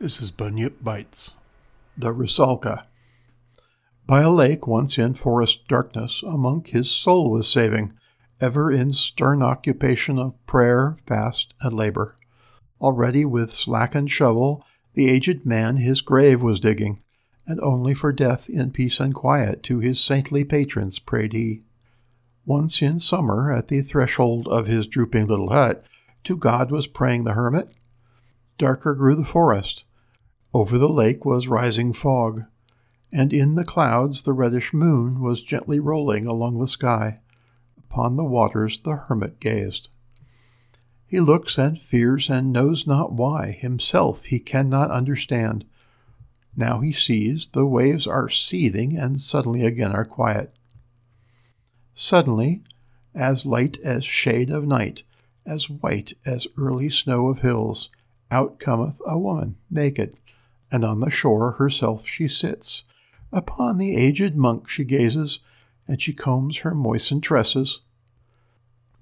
This is Bunyip Bites. The Rusalka. By a lake once in forest darkness, a monk his soul was saving, ever in stern occupation of prayer, fast, and labor. Already with slackened shovel, the aged man his grave was digging, and only for death in peace and quiet to his saintly patrons prayed he. Once in summer, at the threshold of his drooping little hut, to God was praying the hermit. Darker grew the forest, over the lake was rising fog, and in the clouds the reddish moon was gently rolling along the sky. Upon the waters the hermit gazed. He looks and fears and knows not why, himself he cannot understand. Now he sees the waves are seething and suddenly again are quiet. Suddenly, as light as shade of night, as white as early snow of hills, out cometh a woman, naked, and on the shore herself she sits. Upon the aged monk she gazes, and she combs her moistened tresses.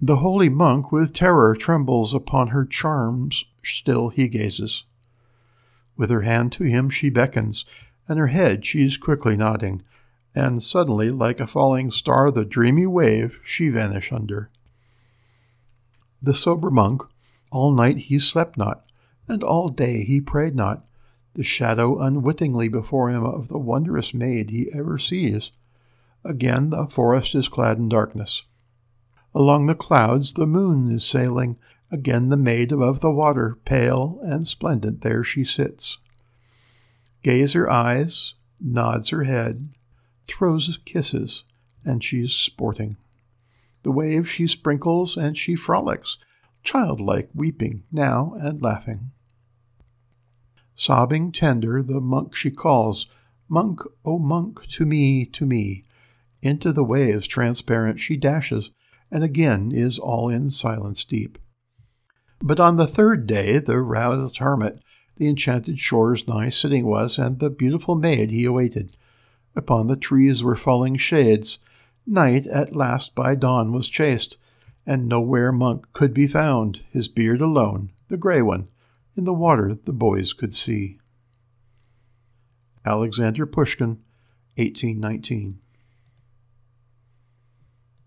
The holy monk with terror trembles, upon her charms still he gazes. With her hand to him she beckons, and her head she's quickly nodding, and suddenly, like a falling star, the dreamy wave she vanish under. The sober monk, all night he slept not, and all day he prayed not, the shadow unwittingly before him of the wondrous maid he ever sees. Again the forest is clad in darkness. Along the clouds the moon is sailing. Again the maid above the water, pale and splendent, there she sits. Gaze her eyes, nods her head, throws kisses, and she is sporting. The waves she sprinkles and she frolics, childlike, weeping now and laughing. Sobbing tender, the monk she calls, Monk, O monk, to me, to me. Into the waves transparent she dashes, and again is all in silence deep. But on the third day the roused hermit the enchanted shores nigh sitting was, and the beautiful maid he awaited. Upon the trees were falling shades. Night at last by dawn was chased, and nowhere monk could be found, his beard alone, the grey one, in the water the boys could see. Alexander Pushkin, 1819.